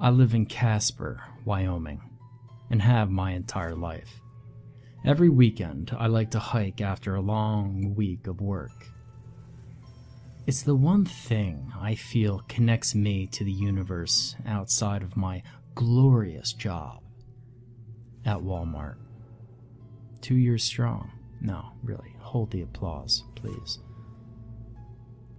I live in Casper, Wyoming, and have my entire life. Every weekend, I like to hike after a long week of work. It's the one thing I feel connects me to the universe outside of my glorious job at Walmart. Two years strong. No, really, hold the applause, please.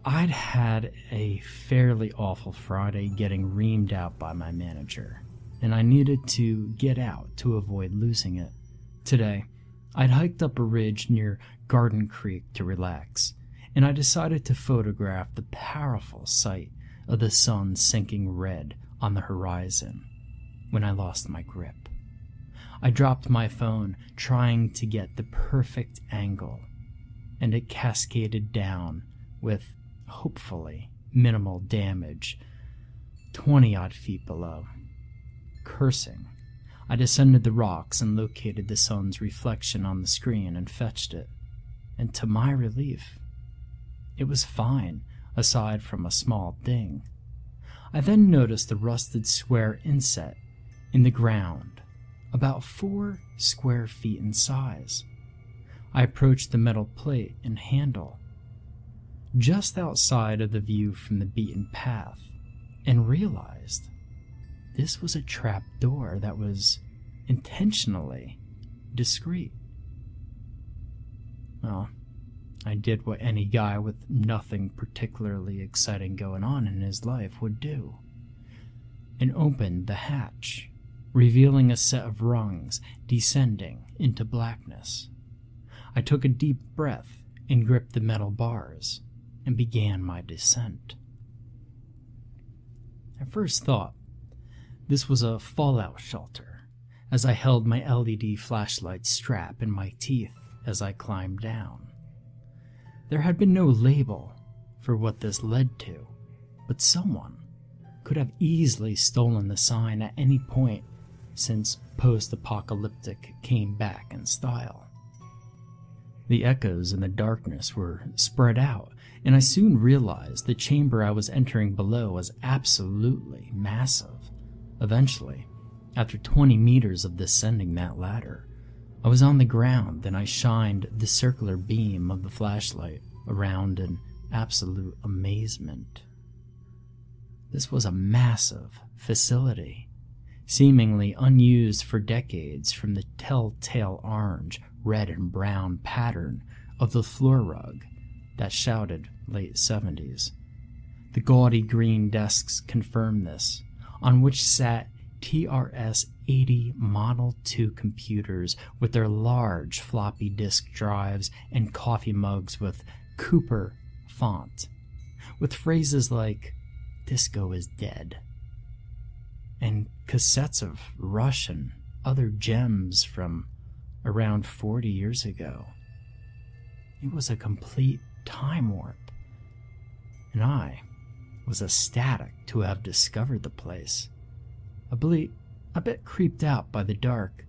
I'd had a fairly awful Friday getting reamed out by my manager, and I needed to get out to avoid losing it. Today, I'd hiked up a ridge near Garden Creek to relax, and I decided to photograph the powerful sight of the sun sinking red on the horizon when I lost my grip. I dropped my phone trying to get the perfect angle, and it cascaded down with hopefully minimal damage, 20 odd feet below. Cursing, I descended the rocks and located the sun's reflection on the screen and fetched it. And to my relief, it was fine, aside from a small ding. I then noticed the rusted square inset in the ground, about four square feet in size. I approached the metal plate and handle just outside of the view from the beaten path and realized this was a trap door that was intentionally discreet. Well, I did what any guy with nothing particularly exciting going on in his life would do and opened the hatch, revealing a set of rungs descending into blackness. I took a deep breath and gripped the metal bars and began my descent. I first thought this was a fallout shelter, as I held my LED flashlight strap in my teeth as I climbed down. There had been no label for what this led to, but someone could have easily stolen the sign at any point since post apocalyptic came back in style. The echoes in the darkness were spread out and I soon realized the chamber I was entering below was absolutely massive. Eventually, after 20 meters of descending that ladder, I was on the ground and I shined the circular beam of the flashlight around in absolute amazement. This was a massive facility, seemingly unused for decades from the telltale orange, red, and brown pattern of the floor rug that shouted late 70s. The gaudy green desks confirmed this, on which sat TRS 80 Model 2 computers with their large floppy disk drives and coffee mugs with Cooper font, with phrases like, Disco is dead, and cassettes of Rush and other gems from around 40 years ago. It was a complete time warp. And I was ecstatic to have discovered the place. A bit, a bit creeped out by the dark,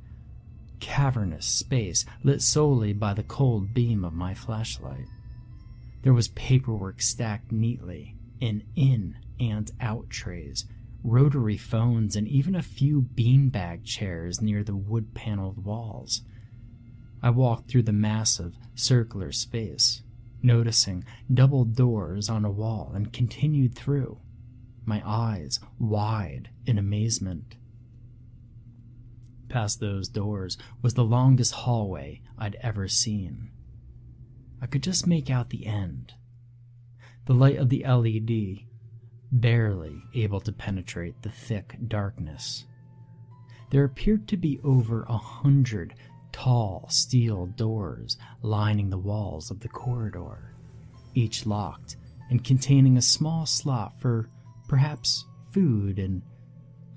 cavernous space lit solely by the cold beam of my flashlight. There was paperwork stacked neatly in in and out trays, rotary phones, and even a few beanbag chairs near the wood paneled walls. I walked through the massive, circular space, noticing double doors on a wall, and continued through, my eyes wide in amazement. Past those doors was the longest hallway I'd ever seen. I could just make out the end. The light of the LED barely able to penetrate the thick darkness. There appeared to be over a hundred tall steel doors lining the walls of the corridor, each locked and containing a small slot for perhaps food and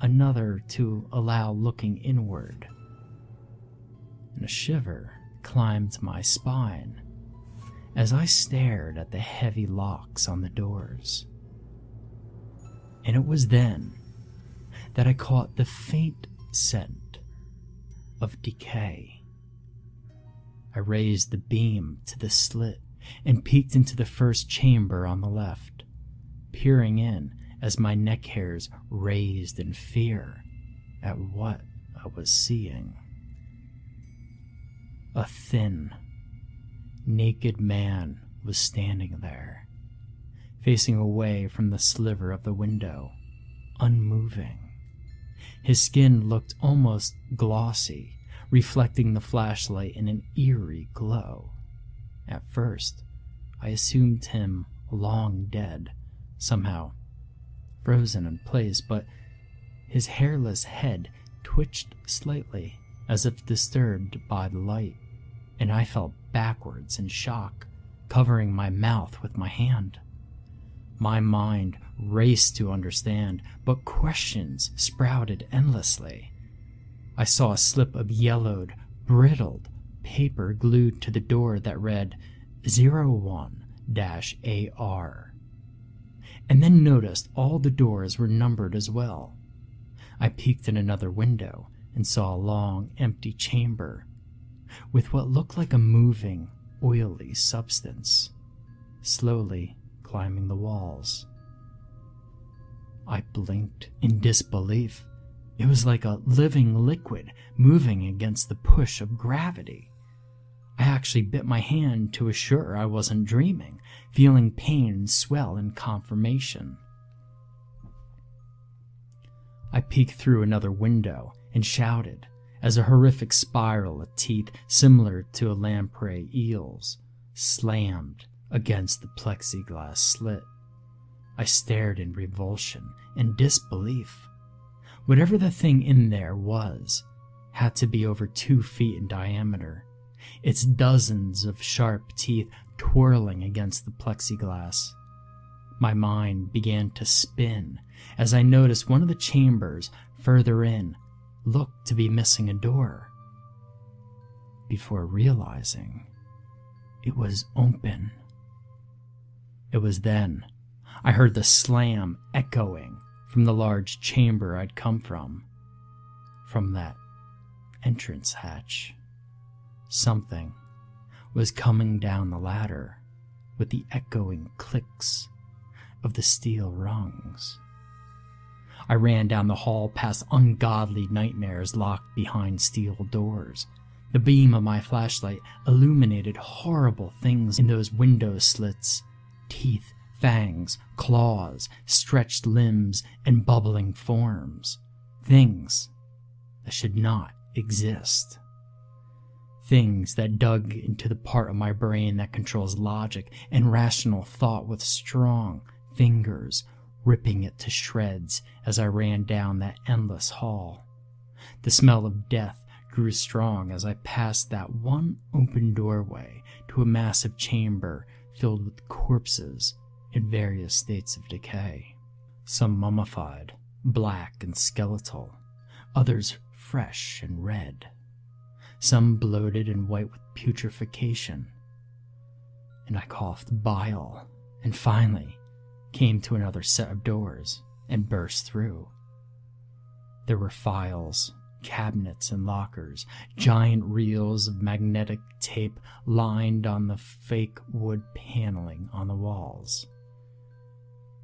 another to allow looking inward. And a shiver climbed my spine as I stared at the heavy locks on the doors. And it was then that I caught the faint scent of decay. I raised the beam to the slit and peeked into the first chamber on the left, peering in as my neck hairs raised in fear at what I was seeing. A thin, naked man was standing there, facing away from the sliver of the window, unmoving. His skin looked almost glossy, reflecting the flashlight in an eerie glow. At first, I assumed him long dead, somehow frozen in place, but his hairless head twitched slightly as if disturbed by the light, and I fell backwards in shock, covering my mouth with my hand. My mind raced to understand, but questions sprouted endlessly. I saw a slip of yellowed, brittled paper glued to the door that read 01 AR, and then noticed all the doors were numbered as well. I peeked in another window and saw a long, empty chamber with what looked like a moving, oily substance slowly climbing the walls. I blinked in disbelief. It was like a living liquid moving against the push of gravity. I actually bit my hand to assure I wasn't dreaming, feeling pain swell in confirmation. I peeked through another window and shouted as a horrific spiral of teeth similar to a lamprey eel's slammed against the plexiglass slit. I stared in revulsion and disbelief. Whatever the thing in there was had to be over two feet in diameter, its dozens of sharp teeth twirling against the plexiglass. My mind began to spin as I noticed one of the chambers further in looked to be missing a door. Before realizing it was open. It was then I heard the slam echoing from the large chamber I'd come from. From that entrance hatch. Something was coming down the ladder with the echoing clicks of the steel rungs. I ran down the hall past ungodly nightmares locked behind steel doors. The beam of my flashlight illuminated horrible things in those window slits teeth, fangs, claws, stretched limbs, and bubbling forms. Things that should not exist. Things that dug into the part of my brain that controls logic and rational thought with strong fingers, ripping it to shreds as I ran down that endless hall. The smell of death grew strong as I passed that one open doorway to a massive chamber filled with corpses in various states of decay. Some mummified, black and skeletal, others fresh and red, some bloated and white with putrefaction. And I coughed bile, and finally came to another set of doors and burst through. There were files, cabinets, and lockers, giant reels of magnetic tape lined on the fake wood paneling on the walls.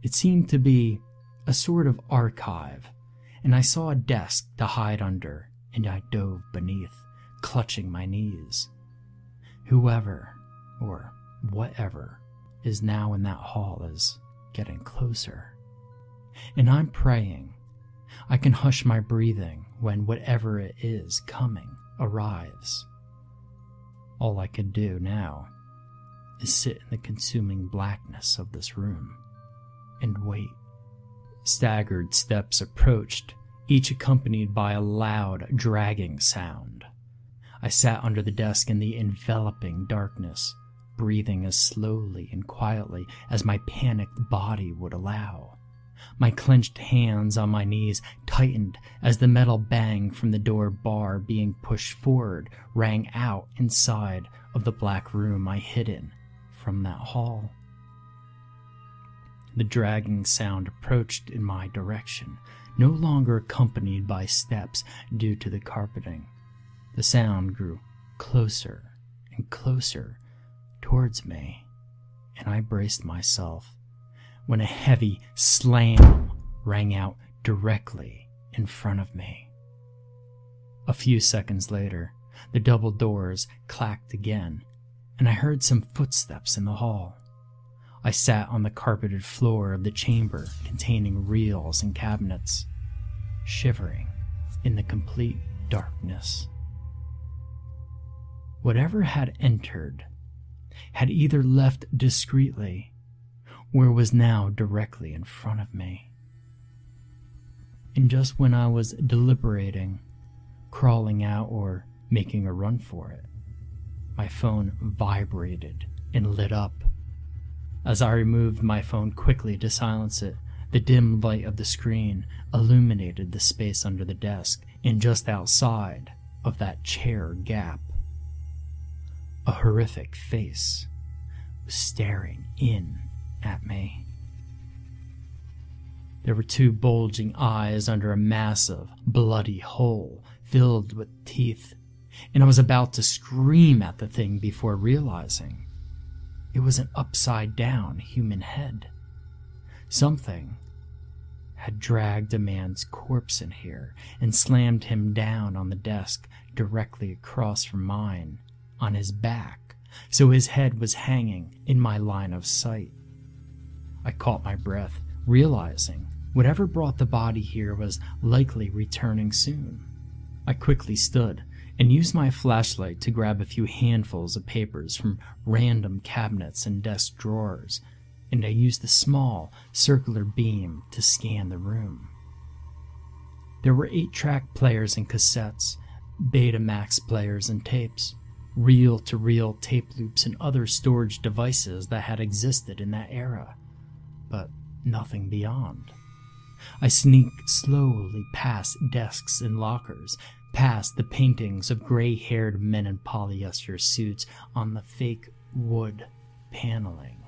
It seemed to be a sort of archive, and I saw a desk to hide under, and I dove beneath, clutching my knees. Whoever, or whatever, is now in that hall is getting closer. And I'm praying I can hush my breathing when whatever it is coming arrives. All I could do now is sit in the consuming blackness of this room and wait. Staggered steps approached, each accompanied by a loud, dragging sound. I sat under the desk in the enveloping darkness, breathing as slowly and quietly as my panicked body would allow. My clenched hands on my knees tightened as the metal bang from the door bar being pushed forward rang out inside of the black room I hid in from that hall. The dragging sound approached in my direction, no longer accompanied by steps due to the carpeting. The sound grew closer and closer towards me, and I braced myself when a heavy slam rang out directly in front of me. A few seconds later, the double doors clacked again, and I heard some footsteps in the hall. I sat on the carpeted floor of the chamber containing reels and cabinets, shivering in the complete darkness. Whatever had entered had either left discreetly or was now directly in front of me. And just when I was deliberating, crawling out or making a run for it, my phone vibrated and lit up. As I removed my phone quickly to silence it, the dim light of the screen illuminated the space under the desk and just outside of that chair gap. A horrific face was staring in at me. There were two bulging eyes under a massive, bloody hole filled with teeth, and I was about to scream at the thing before realizing it was an upside down human head. Something had dragged a man's corpse in here and slammed him down on the desk directly across from mine on his back, so his head was hanging in my line of sight. I caught my breath, realizing whatever brought the body here was likely returning soon. I quickly stood and used my flashlight to grab a few handfuls of papers from random cabinets and desk drawers, and I used the small, circular beam to scan the room. There were eight track players and cassettes, Betamax players and tapes, reel to reel tape loops, and other storage devices that had existed in that era, but nothing beyond. I sneaked slowly past desks and lockers, past the paintings of gray haired men in polyester suits on the fake wood paneling.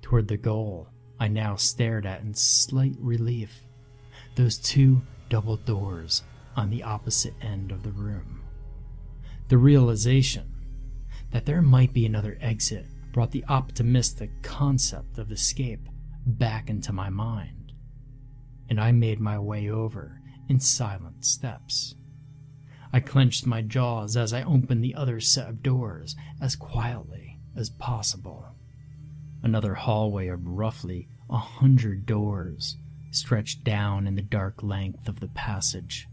Toward the goal I now stared at in slight relief those two double doors on the opposite end of the room. The realization that there might be another exit brought the optimistic concept of escape back into my mind, and I made my way over in silent steps. I clenched my jaws as I opened the other set of doors as quietly as possible. Another hallway of roughly a hundred doors stretched down in the dark length of the passage.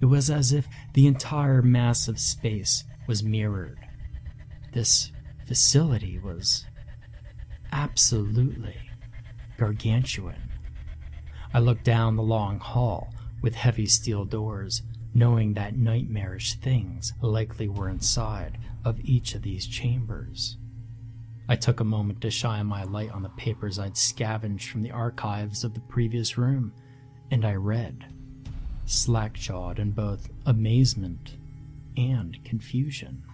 It was as if the entire mass of space was mirrored. This facility was absolutely gargantuan. I looked down the long hall with heavy steel doors, knowing that nightmarish things likely were inside of each of these chambers. I took a moment to shine my light on the papers I'd scavenged from the archives of the previous room, and I read, slack jawed in both amazement and confusion.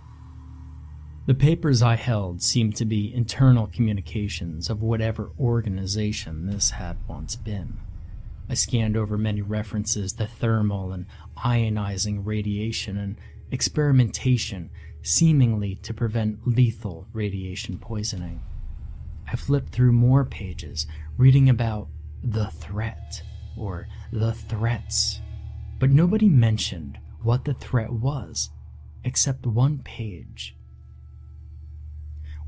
The papers I held seemed to be internal communications of whatever organization this had once been. I scanned over many references to thermal and ionizing radiation and experimentation seemingly to prevent lethal radiation poisoning. I flipped through more pages, reading about the threat or the threats, but nobody mentioned what the threat was except one page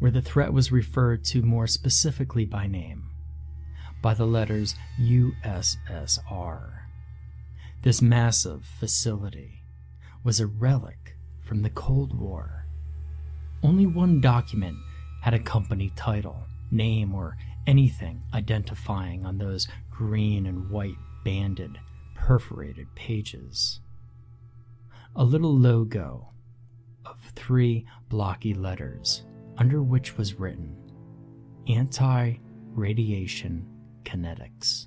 where the threat was referred to more specifically by name, by the letters USSR. This massive facility was a relic from the Cold War. Only one document had a company title, name, or anything identifying on those green and white banded, perforated pages. A little logo of three blocky letters under which was written Anti Radiation Kinetics.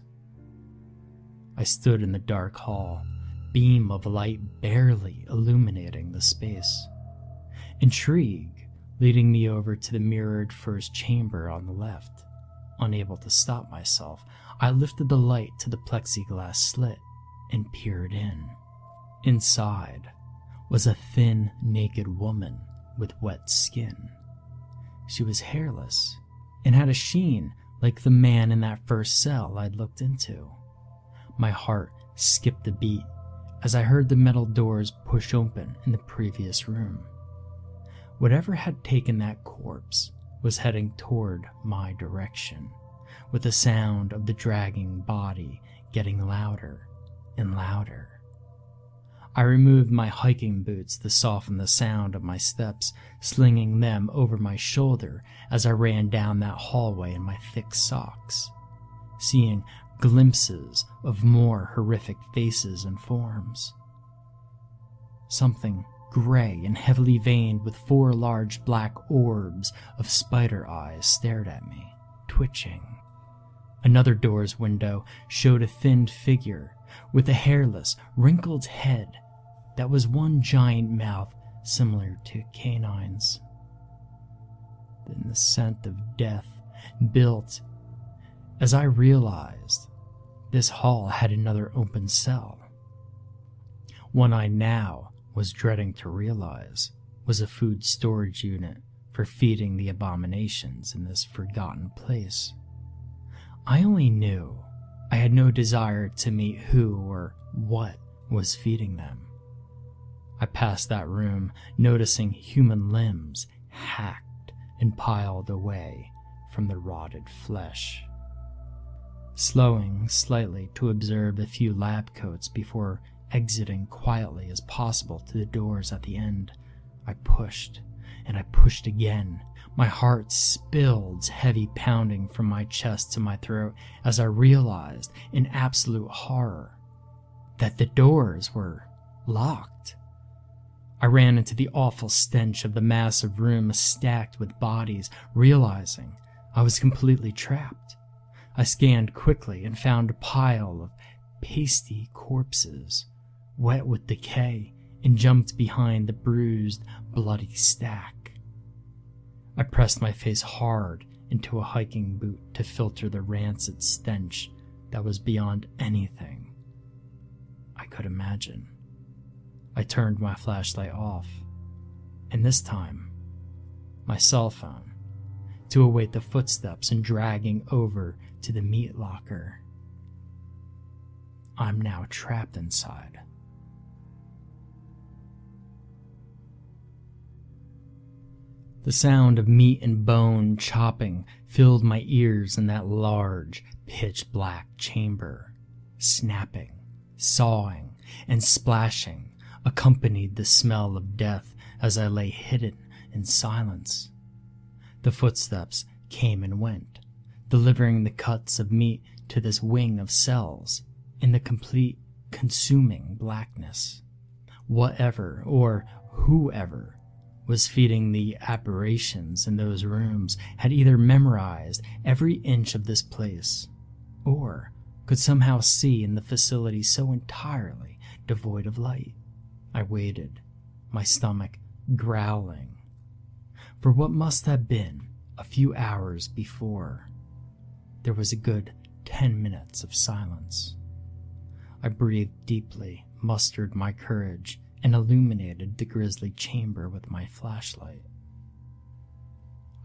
I stood in the dark hall, beam of light barely illuminating the space. Intrigue leading me over to the mirrored first chamber on the left. Unable to stop myself, I lifted the light to the plexiglass slit and peered in. Inside was a thin, naked woman with wet skin. She was hairless and had a sheen like the man in that first cell I'd looked into. My heart skipped a beat as I heard the metal doors push open in the previous room. Whatever had taken that corpse was heading toward my direction, with the sound of the dragging body getting louder and louder. I removed my hiking boots to soften the sound of my steps, slinging them over my shoulder as I ran down that hallway in my thick socks, seeing glimpses of more horrific faces and forms. Something gray and heavily veined with four large black orbs of spider eyes stared at me, twitching. Another door's window showed a thinned figure with a hairless, wrinkled head that was one giant mouth similar to canines. Then the scent of death built as I realized this hall had another open cell. One I now was dreading to realize was a food storage unit for feeding the abominations in this forgotten place. I only knew I had no desire to meet who or what was feeding them. I passed that room, noticing human limbs hacked and piled away from the rotted flesh. Slowing slightly to observe a few lab coats before exiting quietly as possible to the doors at the end, I pushed and I pushed again. My heart spilled heavy pounding from my chest to my throat as I realized in absolute horror that the doors were locked. I ran into the awful stench of the massive room stacked with bodies, realizing I was completely trapped. I scanned quickly and found a pile of pasty corpses, wet with decay, and jumped behind the bruised, bloody stack. I pressed my face hard into a hiking boot to filter the rancid stench that was beyond anything I could imagine. I turned my flashlight off, and this time, my cell phone, to await the footsteps and dragging over to the meat locker. I'm now trapped inside. The sound of meat and bone chopping filled my ears in that large, pitch black chamber. Snapping, sawing, and splashing accompanied the smell of death as I lay hidden in silence. The footsteps came and went, delivering the cuts of meat to this wing of cells in the complete consuming blackness. Whatever or whoever was feeding the apparitions in those rooms had either memorized every inch of this place or could somehow see in the facility so entirely devoid of light. I waited, my stomach growling, for what must have been a few hours before. There was a good ten minutes of silence. I breathed deeply, mustered my courage, and illuminated the grisly chamber with my flashlight.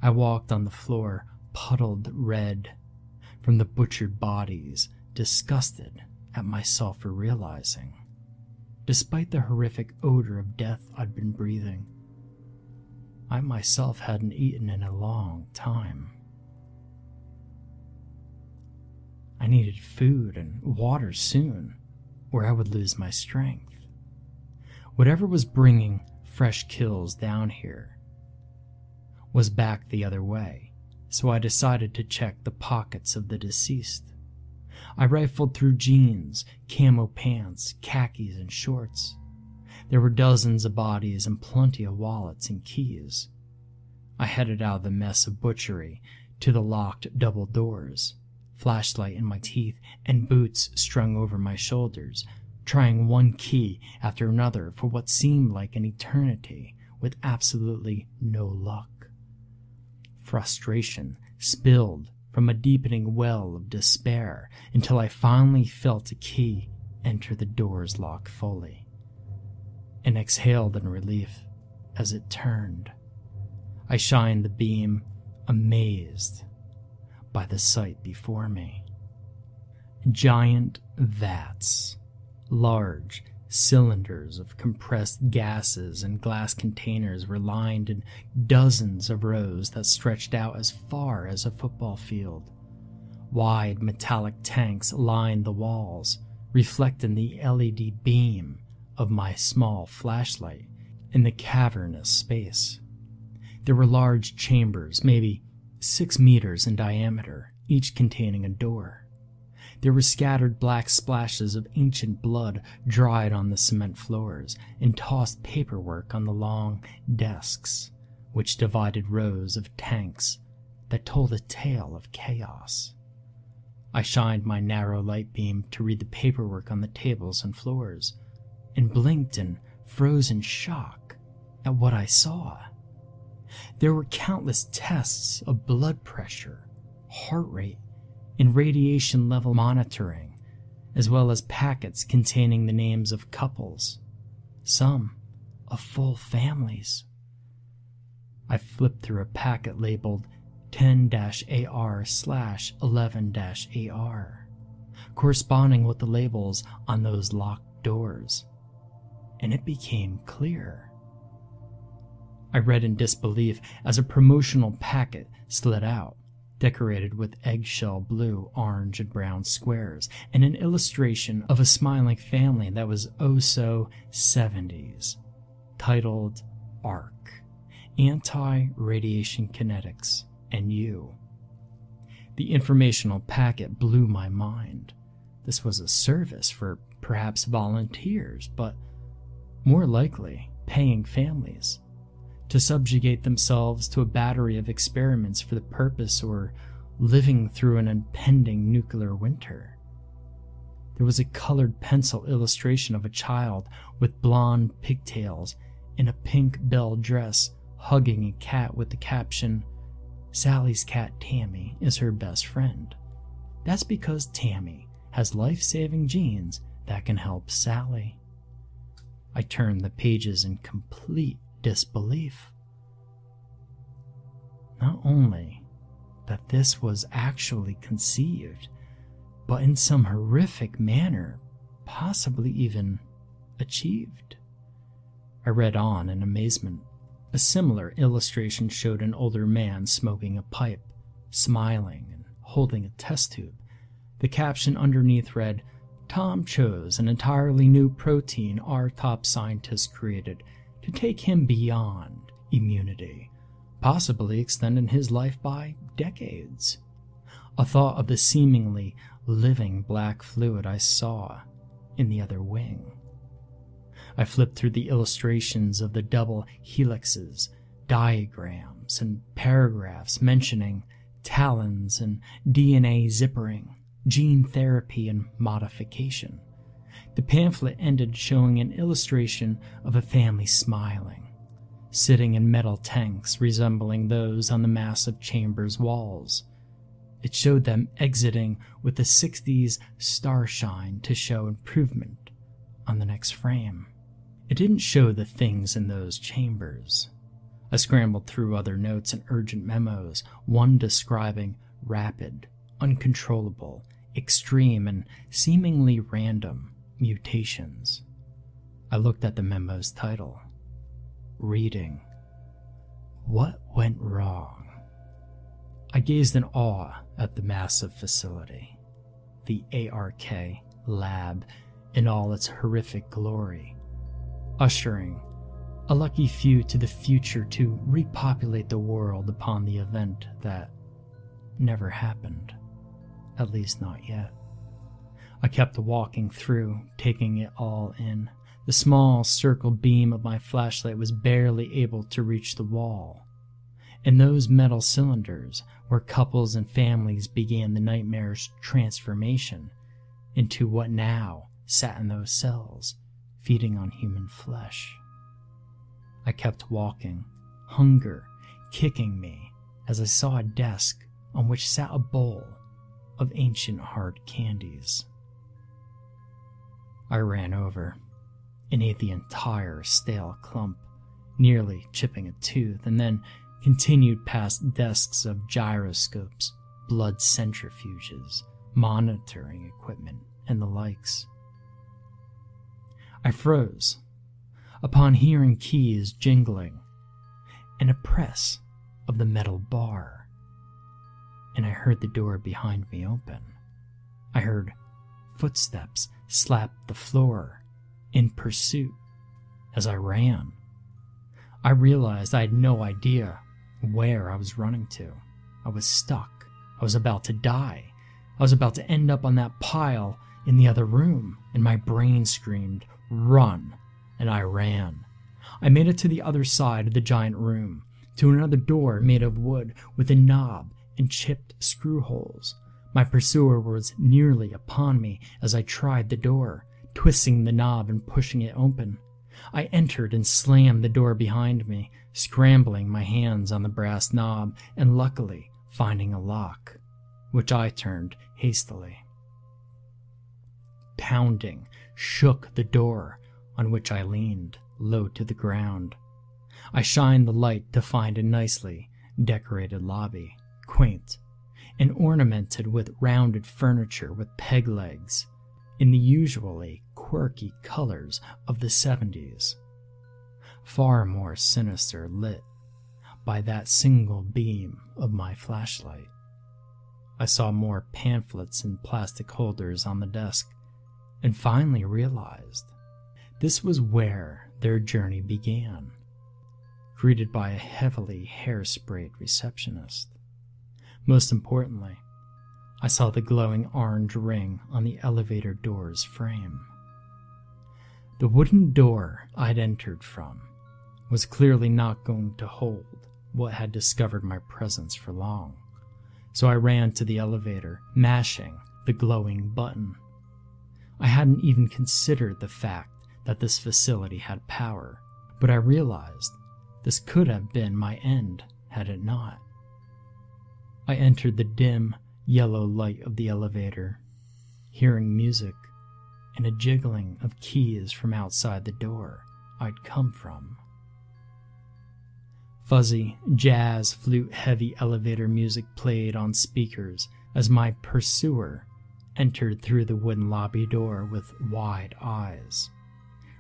I walked on the floor, puddled red from the butchered bodies, disgusted at myself for realizing despite the horrific odor of death I'd been breathing. I myself hadn't eaten in a long time. I needed food and water soon, or I would lose my strength. Whatever was bringing fresh kills down here was back the other way, so I decided to check the pockets of the deceased. I rifled through jeans, camo pants, khakis, and shorts. There were dozens of bodies and plenty of wallets and keys. I headed out of the mess of butchery to the locked double doors, flashlight in my teeth and boots strung over my shoulders, trying one key after another for what seemed like an eternity with absolutely no luck. Frustration spilled from a deepening well of despair until I finally felt a key enter the door's lock fully, and exhaled in relief as it turned. I shined the beam, amazed by the sight before me. Giant vats, large cylinders of compressed gases and glass containers were lined in dozens of rows that stretched out as far as a football field. Wide metallic tanks lined the walls, reflecting the LED beam of my small flashlight in the cavernous space. There were large chambers, maybe six meters in diameter, each containing a door. There were scattered black splashes of ancient blood dried on the cement floors, and tossed paperwork on the long desks, which divided rows of tanks that told a tale of chaos. I shined my narrow light beam to read the paperwork on the tables and floors, and blinked in frozen shock at what I saw. There were countless tests of blood pressure, heart rate, and radiation level monitoring, as well as packets containing the names of couples, some of full families. I flipped through a packet labeled 10 AR slash 11 AR, corresponding with the labels on those locked doors, and it became clear. I read in disbelief as a promotional packet slid out, decorated with eggshell blue, orange, and brown squares, and an illustration of a smiling family that was oh so 70s, titled ARC Anti Radiation Kinetics and You. The informational packet blew my mind. This was a service for perhaps volunteers, but more likely paying families to subjugate themselves to a battery of experiments for the purpose or living through an impending nuclear winter. There was a colored pencil illustration of a child with blonde pigtails in a pink bell dress hugging a cat with the caption, Sally's cat Tammy is her best friend. That's because Tammy has life saving genes that can help Sally. I turned the pages in complete disbelief. Not only that this was actually conceived, but in some horrific manner, possibly even achieved. I read on in amazement. A similar illustration showed an older man smoking a pipe, smiling, and holding a test tube. The caption underneath read, Tom chose an entirely new protein our top scientists created to take him beyond immunity, possibly extending his life by decades. A thought of the seemingly living black fluid I saw in the other wing. I flipped through the illustrations of the double helixes, diagrams, and paragraphs mentioning talons and DNA zippering, gene therapy, and modification. The pamphlet ended showing an illustration of a family smiling, sitting in metal tanks resembling those on the massive chamber's walls. It showed them exiting with the 60s starshine to show improvement on the next frame. It didn't show the things in those chambers. I scrambled through other notes and urgent memos, one describing rapid, uncontrollable, extreme, and seemingly random Mutations. I looked at the memo's title. Reading. What went wrong? I gazed in awe at the massive facility, the ARC lab in all its horrific glory, ushering a lucky few to the future to repopulate the world upon the event that never happened, at least not yet. I kept walking through, taking it all in. The small circle beam of my flashlight was barely able to reach the wall. In those metal cylinders, where couples and families began the nightmare's transformation into what now sat in those cells, feeding on human flesh. I kept walking, hunger kicking me as I saw a desk on which sat a bowl of ancient hard candies. I ran over and ate the entire stale clump, nearly chipping a tooth, and then continued past desks of gyroscopes, blood centrifuges, monitoring equipment, and the likes. I froze upon hearing keys jingling and a press of the metal bar, and I heard the door behind me open. I heard footsteps slap the floor in pursuit as I ran. I realized I had no idea where I was running to. I was stuck. I was about to die. I was about to end up on that pile in the other room, and my brain screamed, Run! And I ran. I made it to the other side of the giant room, to another door made of wood with a knob and chipped screw holes. My pursuer was nearly upon me as I tried the door, twisting the knob and pushing it open. I entered and slammed the door behind me, scrambling my hands on the brass knob and luckily finding a lock, which I turned hastily. Pounding shook the door on which I leaned low to the ground. I shined the light to find a nicely decorated lobby, quaint and ornamented with rounded furniture with peg legs in the usually quirky colors of the 70s. Far more sinister lit by that single beam of my flashlight. I saw more pamphlets and plastic holders on the desk and finally realized this was where their journey began, greeted by a heavily hairsprayed receptionist. Most importantly, I saw the glowing orange ring on the elevator door's frame. The wooden door I'd entered from was clearly not going to hold what had discovered my presence for long, so I ran to the elevator, mashing the glowing button. I hadn't even considered the fact that this facility had power, but I realized this could have been my end had it not. I entered the dim, yellow light of the elevator, hearing music and a jiggling of keys from outside the door I'd come from. Fuzzy, jazz, flute heavy elevator music played on speakers as my pursuer entered through the wooden lobby door with wide eyes,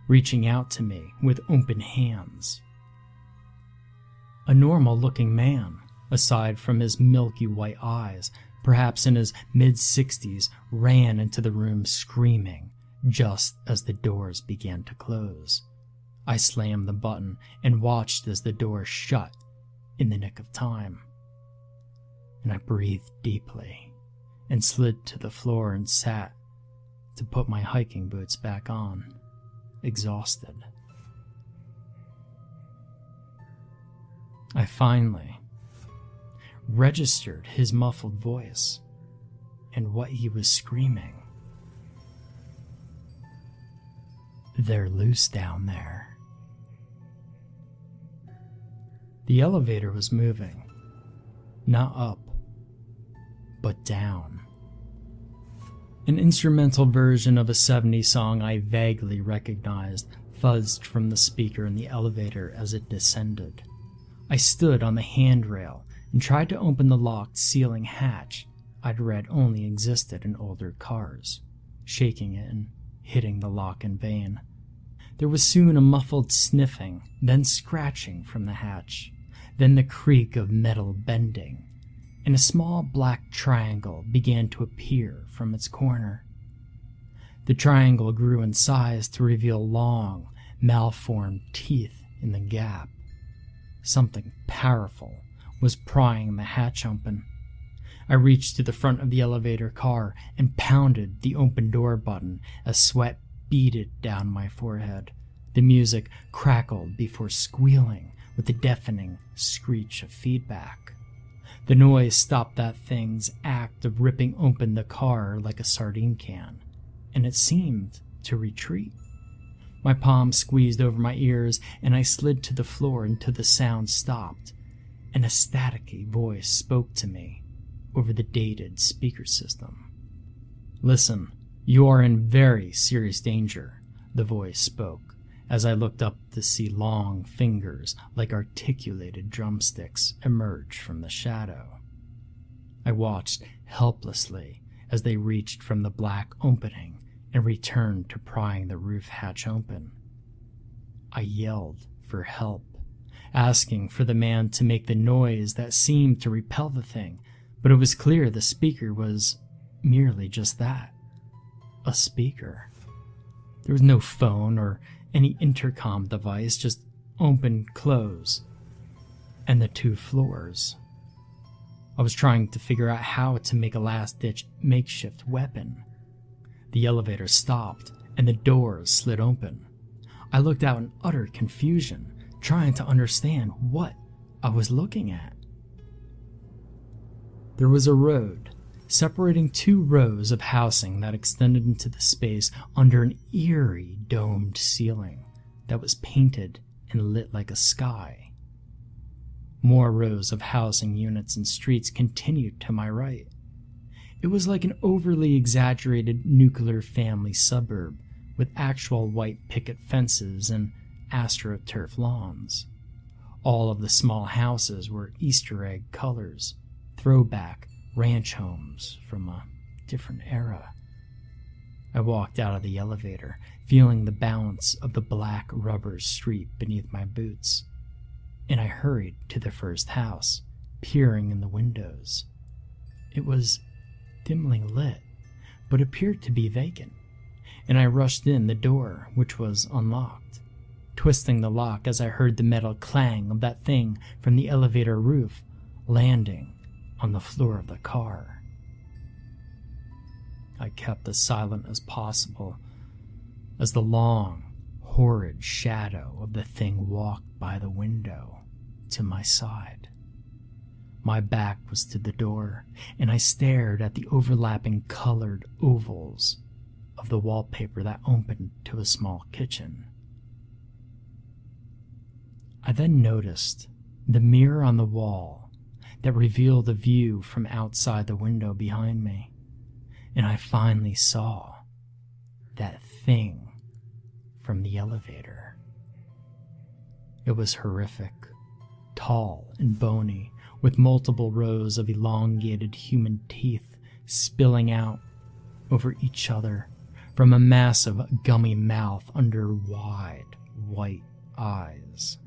reaching out to me with open hands. A normal looking man, aside from his milky white eyes, perhaps in his mid 60s, ran into the room screaming just as the doors began to close. I slammed the button and watched as the door shut in the nick of time. And I breathed deeply and slid to the floor and sat to put my hiking boots back on, exhausted. I finally registered his muffled voice and what he was screaming. They're loose down there. The elevator was moving, not up, but down. An instrumental version of a 70s song I vaguely recognized fuzzed from the speaker in the elevator as it descended. I stood on the handrail and tried to open the locked ceiling hatch I'd read only existed in older cars, shaking it and hitting the lock in vain. There was soon a muffled sniffing, then scratching from the hatch, then the creak of metal bending, and a small black triangle began to appear from its corner. The triangle grew in size to reveal long, malformed teeth in the gap. Something powerful was prying the hatch open. I reached to the front of the elevator car and pounded the open door button as sweat beaded down my forehead. The music crackled before squealing with a deafening screech of feedback. The noise stopped that thing's act of ripping open the car like a sardine can, and it seemed to retreat. My palms squeezed over my ears, and I slid to the floor until the sound stopped, and a staticky voice spoke to me over the dated speaker system. Listen, you are in very serious danger, the voice spoke as I looked up to see long fingers like articulated drumsticks emerge from the shadow. I watched helplessly as they reached from the black opening and returned to prying the roof hatch open. I yelled for help, asking for the man to make the noise that seemed to repel the thing, but it was clear the speaker was merely just that a speaker. There was no phone or any intercom device, just open, close, and the two floors. I was trying to figure out how to make a last ditch makeshift weapon. The elevator stopped and the doors slid open. I looked out in utter confusion, trying to understand what I was looking at. There was a road separating two rows of housing that extended into the space under an eerie domed ceiling that was painted and lit like a sky. More rows of housing units and streets continued to my right. It was like an overly exaggerated nuclear family suburb with actual white picket fences and astroturf lawns. All of the small houses were Easter egg colors, throwback ranch homes from a different era. I walked out of the elevator, feeling the bounce of the black rubber street beneath my boots, and I hurried to the first house, peering in the windows. It was dimly lit, but appeared to be vacant, and I rushed in the door, which was unlocked, twisting the lock as I heard the metal clang of that thing from the elevator roof landing on the floor of the car. I kept as silent as possible as the long, horrid shadow of the thing walked by the window to my side. My back was to the door, and I stared at the overlapping colored ovals of the wallpaper that opened to a small kitchen. I then noticed the mirror on the wall that revealed a view from outside the window behind me. And I finally saw that thing from the elevator. It was horrific, tall and bony, with multiple rows of elongated human teeth spilling out over each other from a massive gummy mouth under wide white eyes.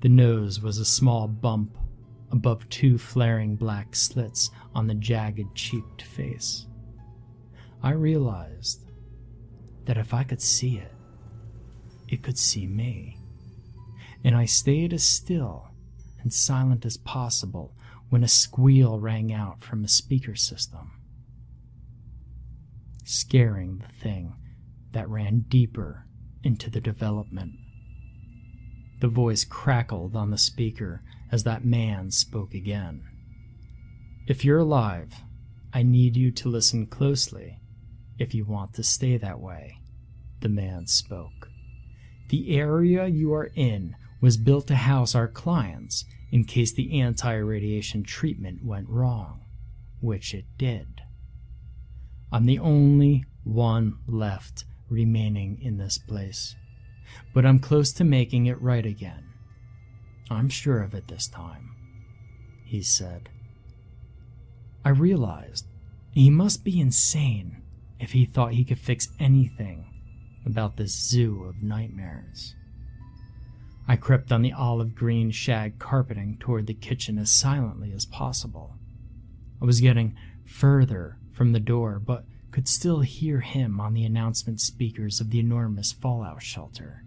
The nose was a small bump above two flaring black slits on the jagged cheeked face. I realized that if I could see it, it could see me. And I stayed as still and silent as possible when a squeal rang out from a speaker system, scaring the thing that ran deeper into the development. The voice crackled on the speaker as that man spoke again. If you're alive, I need you to listen closely if you want to stay that way, the man spoke. The area you are in was built to house our clients in case the anti radiation treatment went wrong, which it did. I'm the only one left remaining in this place, but I'm close to making it right again. I'm sure of it this time, he said. I realized he must be insane if he thought he could fix anything about this zoo of nightmares. I crept on the olive green shag carpeting toward the kitchen as silently as possible. I was getting further from the door, but could still hear him on the announcement speakers of the enormous fallout shelter.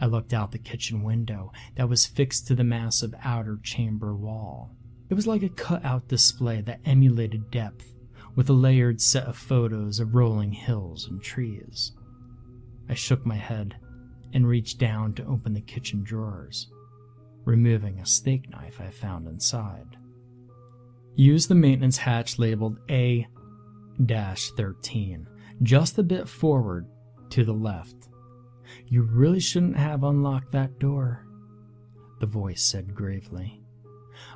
I looked out the kitchen window that was fixed to the massive outer chamber wall. It was like a cut-out display that emulated depth, with a layered set of photos of rolling hills and trees. I shook my head and reached down to open the kitchen drawers, removing a steak knife I found inside. Use the maintenance hatch labeled A 13, just a bit forward to the left. You really shouldn't have unlocked that door, the voice said gravely.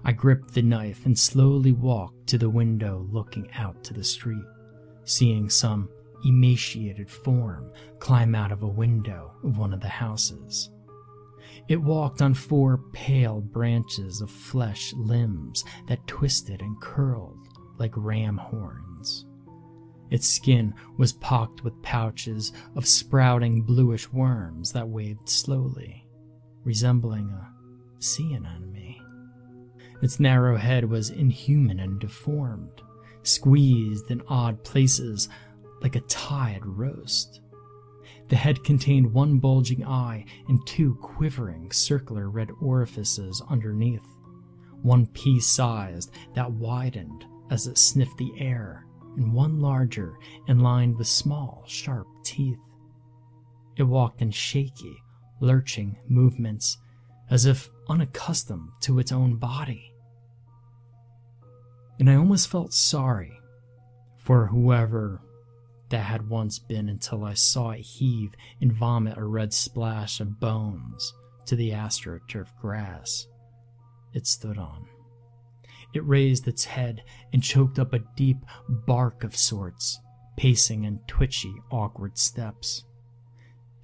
I gripped the knife and slowly walked to the window looking out to the street, seeing some emaciated form climb out of a window of one of the houses. It walked on four pale branches of flesh limbs that twisted and curled like ram horns. Its skin was pocked with pouches of sprouting bluish worms that waved slowly, resembling a sea anemone. Its narrow head was inhuman and deformed, squeezed in odd places like a tied roast. The head contained one bulging eye and two quivering circular red orifices underneath, one pea sized that widened as it sniffed the air, and one larger and lined with small, sharp teeth. It walked in shaky, lurching movements, as if unaccustomed to its own body. And I almost felt sorry for whoever that had once been until I saw it heave and vomit a red splash of bones to the astroturf grass it stood on. It raised its head and choked up a deep bark of sorts, pacing in twitchy, awkward steps.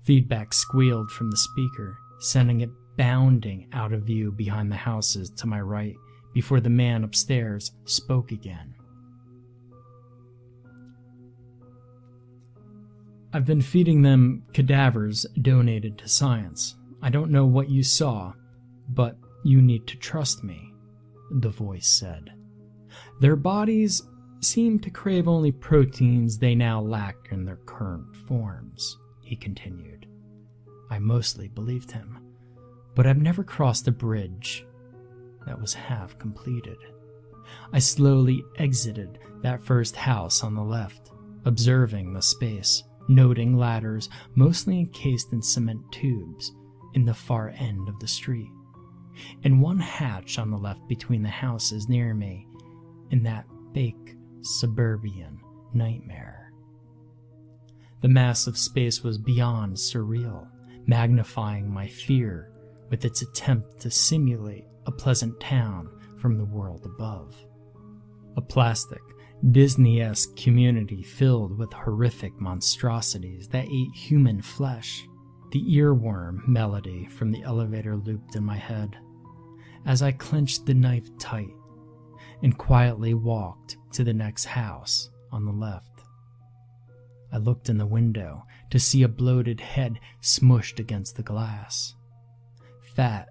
Feedback squealed from the speaker, sending it bounding out of view behind the houses to my right before the man upstairs spoke again. I've been feeding them cadavers donated to science. I don't know what you saw, but you need to trust me, the voice said. Their bodies seem to crave only proteins they now lack in their current forms, he continued. I mostly believed him, but I've never crossed a bridge that was half completed. I slowly exited that first house on the left, observing the space noting ladders mostly encased in cement tubes in the far end of the street, and one hatch on the left between the houses near me in that fake suburban nightmare. The massive space was beyond surreal, magnifying my fear with its attempt to simulate a pleasant town from the world above. A plastic, Disney esque community filled with horrific monstrosities that ate human flesh. The earworm melody from the elevator looped in my head as I clenched the knife tight and quietly walked to the next house on the left. I looked in the window to see a bloated head smushed against the glass. Fat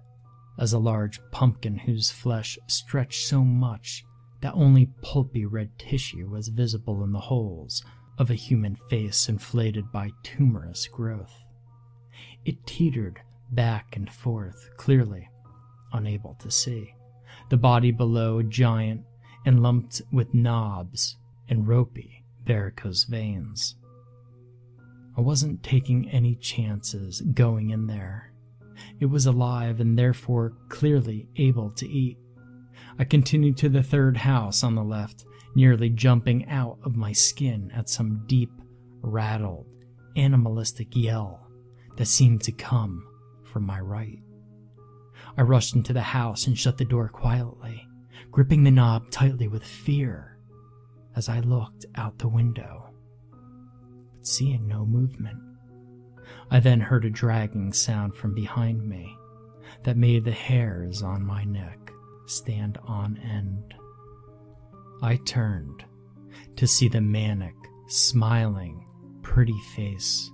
as a large pumpkin whose flesh stretched so much that only pulpy red tissue was visible in the holes of a human face inflated by tumorous growth. It teetered back and forth, clearly unable to see. The body below giant and lumped with knobs and ropey varicose veins. I wasn't taking any chances going in there. It was alive and therefore clearly able to eat. I continued to the third house on the left, nearly jumping out of my skin at some deep, rattled, animalistic yell that seemed to come from my right. I rushed into the house and shut the door quietly, gripping the knob tightly with fear as I looked out the window, but seeing no movement. I then heard a dragging sound from behind me that made the hairs on my neck stand on end. I turned to see the manic, smiling, pretty face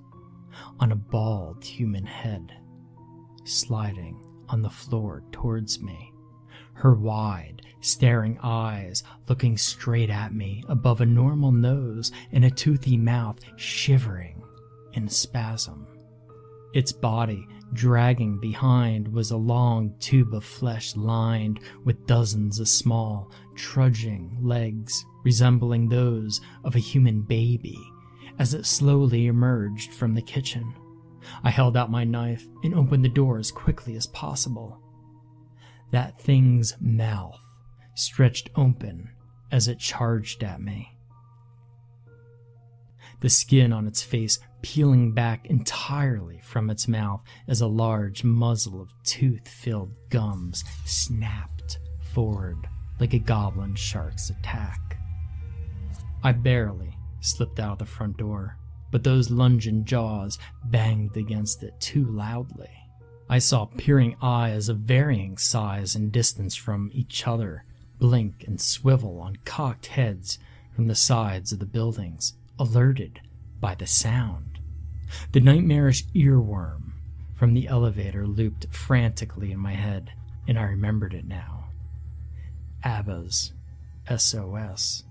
on a bald human head sliding on the floor towards me, her wide, staring eyes looking straight at me above a normal nose and a toothy mouth shivering in spasm. Its body Dragging behind was a long tube of flesh lined with dozens of small, trudging legs resembling those of a human baby as it slowly emerged from the kitchen. I held out my knife and opened the door as quickly as possible. That thing's mouth stretched open as it charged at me the skin on its face peeling back entirely from its mouth as a large muzzle of tooth filled gums snapped forward like a goblin shark's attack. I barely slipped out of the front door, but those lunging jaws banged against it too loudly. I saw peering eyes of varying size and distance from each other blink and swivel on cocked heads from the sides of the buildings, alerted by the sound. The nightmarish earworm from the elevator looped frantically in my head, and I remembered it now. ABBA's SOS.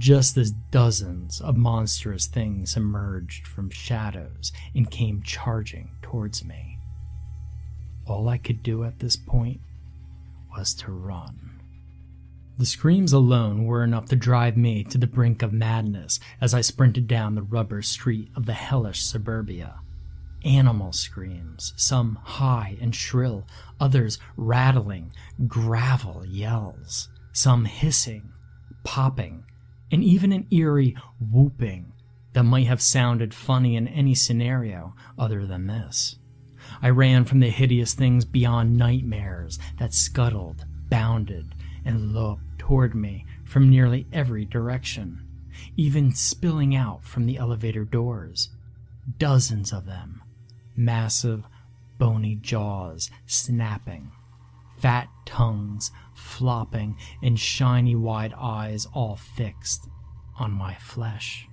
Just as dozens of monstrous things emerged from shadows and came charging towards me. All I could do at this point was to run. The screams alone were enough to drive me to the brink of madness as I sprinted down the rubber street of the hellish suburbia. Animal screams, some high and shrill, others rattling, gravel yells, some hissing, popping, and even an eerie whooping that might have sounded funny in any scenario other than this. I ran from the hideous things beyond nightmares that scuttled, bounded, and loped toward me from nearly every direction, even spilling out from the elevator doors. Dozens of them, massive, bony jaws snapping, fat tongues flopping, and shiny wide eyes all fixed on my flesh.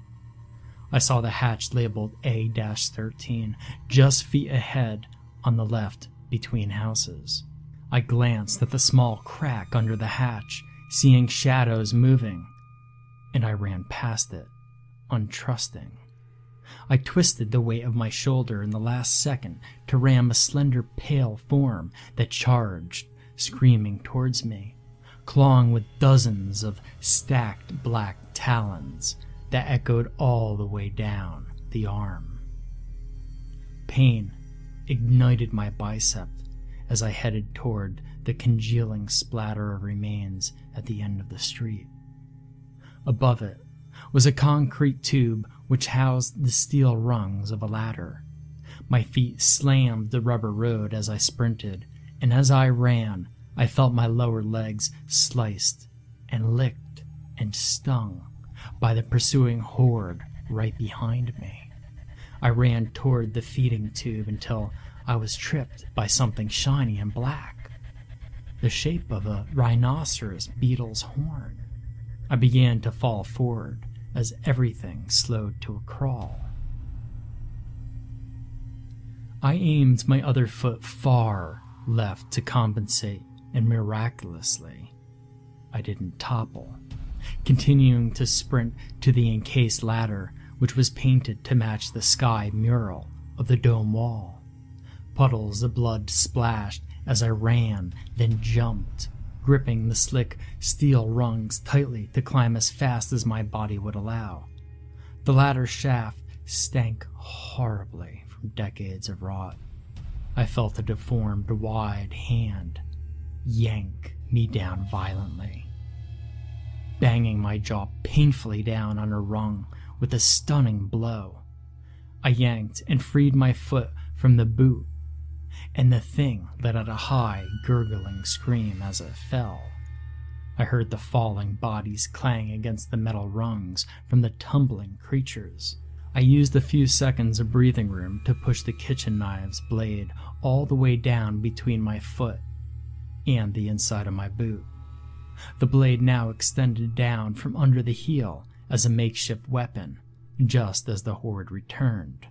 I saw the hatch labeled A 13 just feet ahead on the left between houses. I glanced at the small crack under the hatch, seeing shadows moving, and I ran past it, untrusting. I twisted the weight of my shoulder in the last second to ram a slender, pale form that charged, screaming towards me, clawing with dozens of stacked black talons that echoed all the way down the arm. Pain ignited my bicep as I headed toward the congealing splatter of remains at the end of the street. Above it was a concrete tube which housed the steel rungs of a ladder. My feet slammed the rubber road as I sprinted, and as I ran, I felt my lower legs sliced and licked and stung by the pursuing horde right behind me. I ran toward the feeding tube until I was tripped by something shiny and black, the shape of a rhinoceros beetle's horn. I began to fall forward as everything slowed to a crawl. I aimed my other foot far left to compensate, and miraculously, I didn't topple. Continuing to sprint to the encased ladder, which was painted to match the sky mural of the dome wall. Puddles of blood splashed as I ran, then jumped, gripping the slick steel rungs tightly to climb as fast as my body would allow. The ladder shaft stank horribly from decades of rot. I felt a deformed, wide hand yank me down violently, banging my jaw painfully down on a rung with a stunning blow. I yanked and freed my foot from the boot and the thing let out a high, gurgling scream as it fell. I heard the falling bodies clang against the metal rungs from the tumbling creatures. I used a few seconds of breathing room to push the kitchen knife's blade all the way down between my foot and the inside of my boot. The blade now extended down from under the heel as a makeshift weapon, just as the horde returned,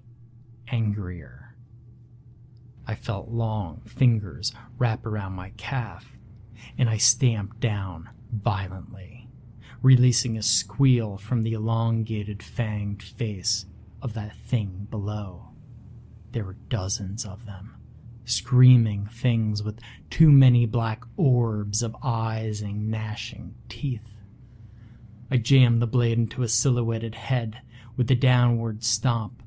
angrier. I felt long fingers wrap around my calf, and I stamped down violently, releasing a squeal from the elongated, fanged face of that thing below. There were dozens of them, screaming things with too many black orbs of eyes and gnashing teeth. I jammed the blade into a silhouetted head with a downward stomp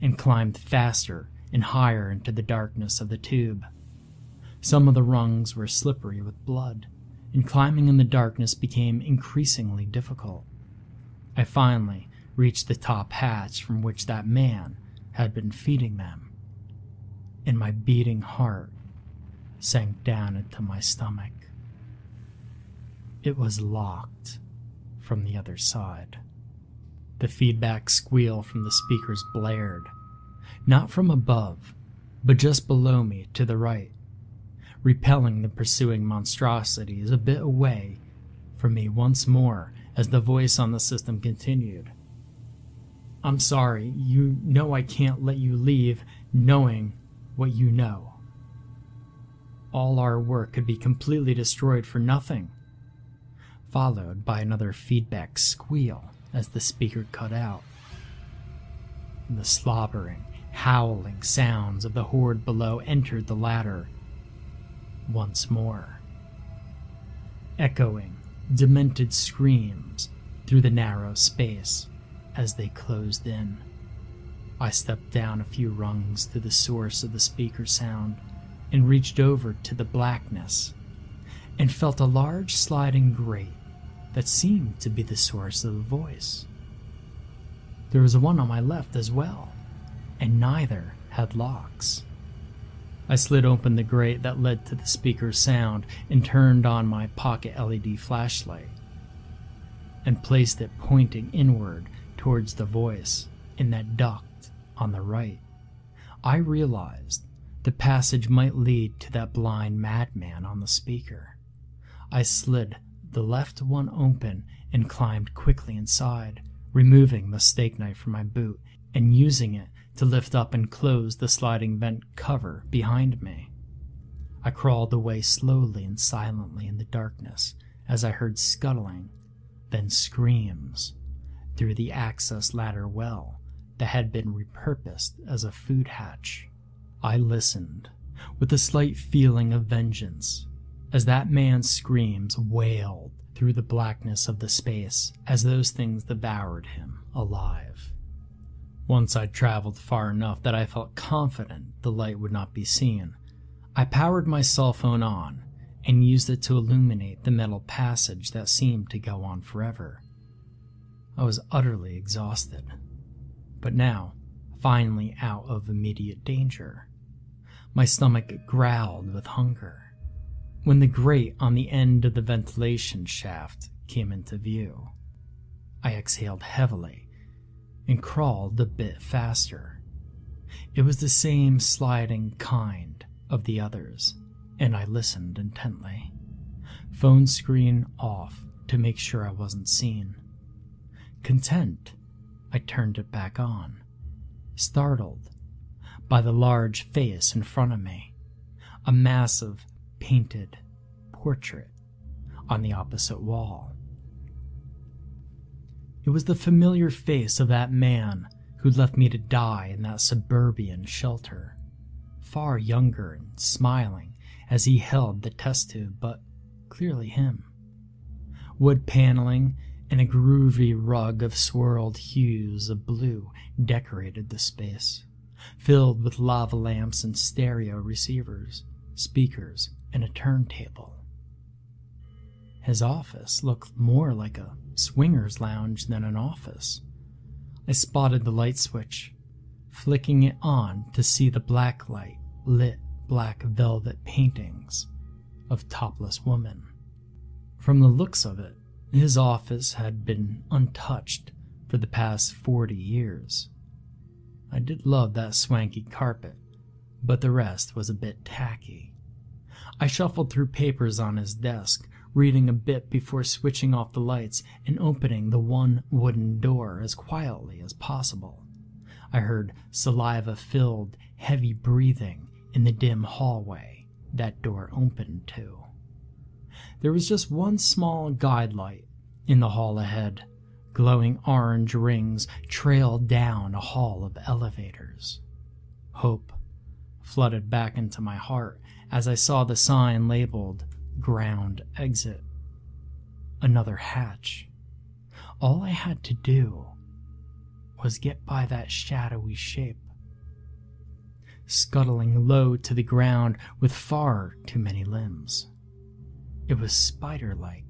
and climbed faster and higher into the darkness of the tube. Some of the rungs were slippery with blood, and climbing in the darkness became increasingly difficult. I finally reached the top hatch from which that man had been feeding them, and my beating heart sank down into my stomach. It was locked from the other side. The feedback squeal from the speakers blared not from above, but just below me to the right, repelling the pursuing monstrosities a bit away from me once more as the voice on the system continued. I'm sorry, you know I can't let you leave knowing what you know. All our work could be completely destroyed for nothing. Followed by another feedback squeal as the speaker cut out. And the slobbering, howling sounds of the horde below entered the ladder once more. Echoing, demented screams through the narrow space as they closed in. I stepped down a few rungs to the source of the speaker sound and reached over to the blackness and felt a large sliding grate that seemed to be the source of the voice. There was one on my left as well, and neither had locks. I slid open the grate that led to the speaker's sound and turned on my pocket LED flashlight and placed it pointing inward towards the voice in that duct on the right. I realized the passage might lead to that blind madman on the speaker. I slid the left one open and climbed quickly inside, removing the steak knife from my boot and using it to lift up and close the sliding vent cover behind me. I crawled away slowly and silently in the darkness as I heard scuttling, then screams, through the access ladder well that had been repurposed as a food hatch. I listened with a slight feeling of vengeance as that man's screams wailed through the blackness of the space as those things devoured him alive. Once I'd traveled far enough that I felt confident the light would not be seen, I powered my cell phone on and used it to illuminate the metal passage that seemed to go on forever. I was utterly exhausted, but now, finally out of immediate danger. My stomach growled with hunger. When the grate on the end of the ventilation shaft came into view, I exhaled heavily and crawled a bit faster. It was the same sliding kind of the others, and I listened intently. Phone screen off to make sure I wasn't seen. Content, I turned it back on, startled by the large face in front of me, a massive painted portrait on the opposite wall. It was the familiar face of that man who left me to die in that suburban shelter, far younger and smiling as he held the test tube, but clearly him. Wood paneling and a groovy rug of swirled hues of blue decorated the space, filled with lava lamps and stereo receivers, speakers, and a turntable. His office looked more like a swinger's lounge than an office. I spotted the light switch, flicking it on to see the black light lit black velvet paintings of topless women. From the looks of it, his office had been untouched for the past 40 years. I did love that swanky carpet, but the rest was a bit tacky. I shuffled through papers on his desk, reading a bit before switching off the lights and opening the one wooden door as quietly as possible. I heard saliva filled, heavy breathing in the dim hallway that door opened to. There was just one small guide light in the hall ahead. Glowing orange rings trailed down a hall of elevators. Hope flooded back into my heart as I saw the sign labeled Ground Exit. Another hatch. All I had to do was get by that shadowy shape. Scuttling low to the ground with far too many limbs. It was spider like,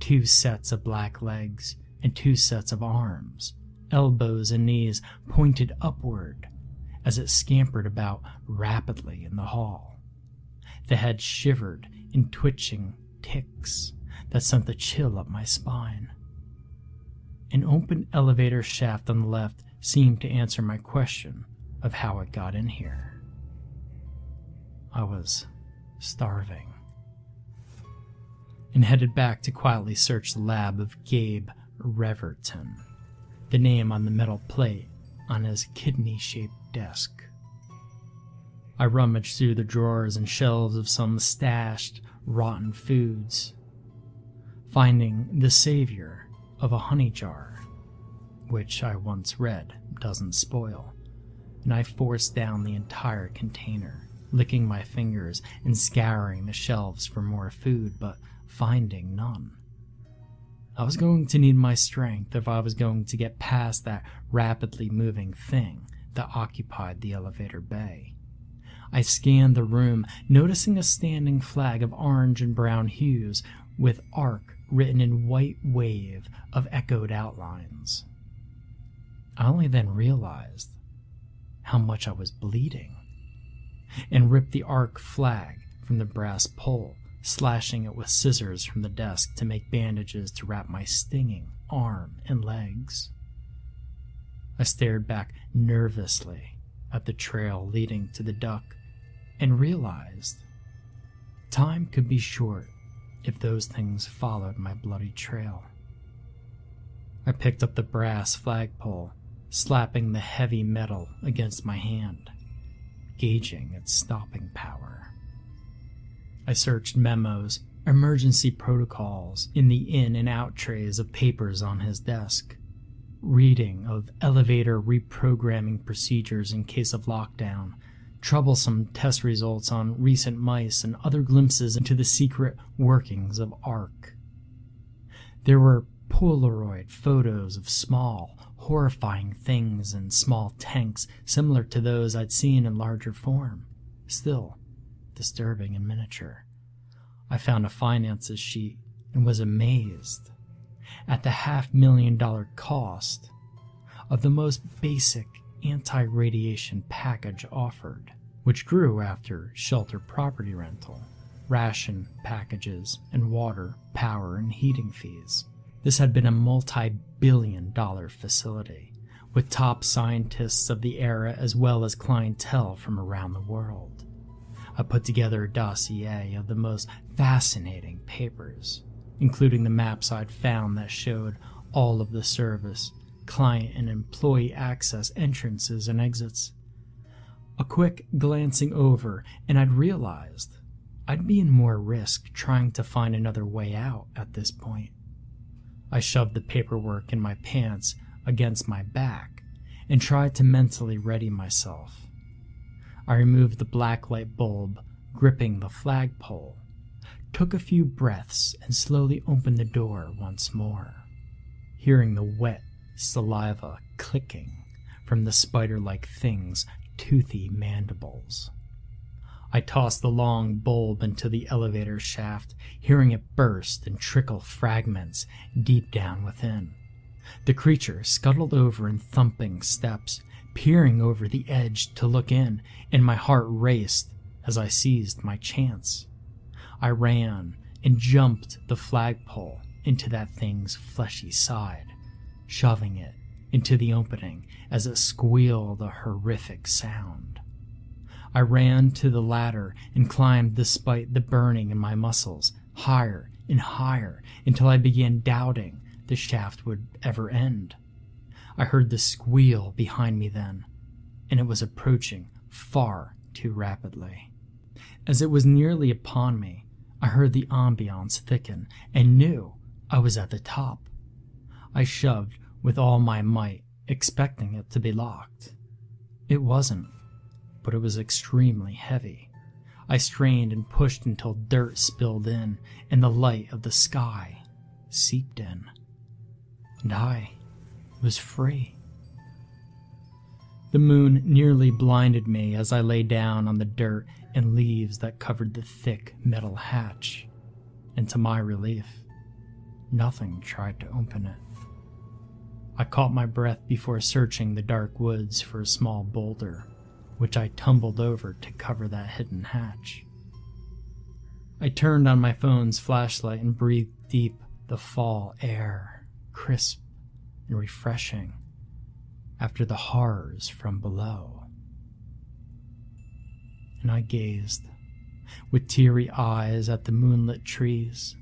two sets of black legs and two sets of arms, elbows and knees pointed upward as it scampered about rapidly in the hall. The head shivered in twitching tics that sent the chill up my spine. An open elevator shaft on the left seemed to answer my question of how it got in here. I was starving. And headed back to quietly search the lab of Gabe Reverton, the name on the metal plate on his kidney shaped desk. I rummaged through the drawers and shelves of some stashed, rotten foods, finding the savior of a honey jar, which I once read doesn't spoil, and I forced down the entire container, licking my fingers and scouring the shelves for more food, but finding none. I was going to need my strength if I was going to get past that rapidly moving thing that occupied the elevator bay. I scanned the room, noticing a standing flag of orange and brown hues with ARC written in white wave of echoed outlines. I only then realized how much I was bleeding and ripped the ARC flag from the brass pole, slashing it with scissors from the desk to make bandages to wrap my stinging arm and legs. I stared back nervously at the trail leading to the duck and realized time could be short if those things followed my bloody trail. I picked up the brass flagpole, slapping the heavy metal against my hand, gauging its stopping power. I searched memos, emergency protocols in the in and out trays of papers on his desk, reading of elevator reprogramming procedures in case of lockdown. Troublesome test results on recent mice, and other glimpses into the secret workings of ARC. There were Polaroid photos of small, horrifying things in small tanks similar to those I'd seen in larger form, still disturbing in miniature. I found a finances sheet and was amazed at the half million dollar cost of the most basic anti radiation package offered, which grew after shelter property rental, ration packages, and water, power, and heating fees. This had been a multi billion dollar facility, with top scientists of the era as well as clientele from around the world. I put together a dossier of the most fascinating papers, including the maps I'd found that showed all of the service client and employee access entrances and exits. A quick glancing over, and I'd realized I'd be in more risk trying to find another way out at this point. I shoved the paperwork in my pants against my back and tried to mentally ready myself. I removed the blacklight bulb gripping the flagpole, took a few breaths, and slowly opened the door once more, hearing the wet saliva clicking from the spider like thing's toothy mandibles. I tossed the long bulb into the elevator shaft, hearing it burst and trickle fragments deep down within. The creature scuttled over in thumping steps, peering over the edge to look in, and my heart raced as I seized my chance. I ran and jumped the flagpole into that thing's fleshy side shoving it into the opening as it squealed a horrific sound. I ran to the ladder and climbed despite the burning in my muscles, higher and higher until I began doubting the shaft would ever end. I heard the squeal behind me then, and it was approaching far too rapidly. As it was nearly upon me, I heard the ambiance thicken and knew I was at the top. I shoved with all my might, expecting it to be locked. It wasn't, but it was extremely heavy. I strained and pushed until dirt spilled in and the light of the sky seeped in. And I was free. The moon nearly blinded me as I lay down on the dirt and leaves that covered the thick metal hatch. And to my relief, nothing tried to open it. I caught my breath before searching the dark woods for a small boulder, which I tumbled over to cover that hidden hatch. I turned on my phone's flashlight and breathed deep the fall air, crisp and refreshing after the horrors from below. And I gazed with teary eyes at the moonlit trees,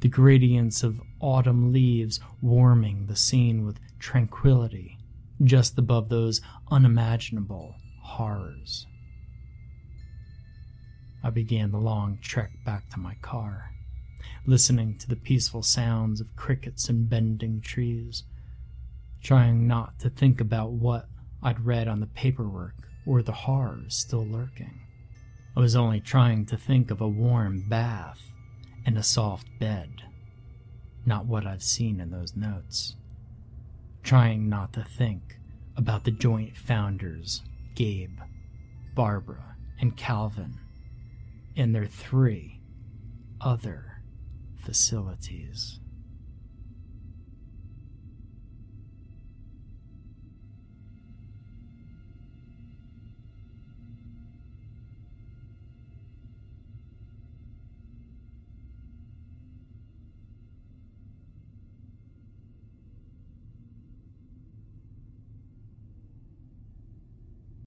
the gradients of autumn leaves warming the scene with tranquility just above those unimaginable horrors. I began the long trek back to my car, listening to the peaceful sounds of crickets and bending trees, trying not to think about what I'd read on the paperwork or the horrors still lurking. I was only trying to think of a warm bath and a soft bed, not what I've seen in those notes. Trying not to think about the joint founders, Gabe, Barbara, and Calvin, and their three other facilities.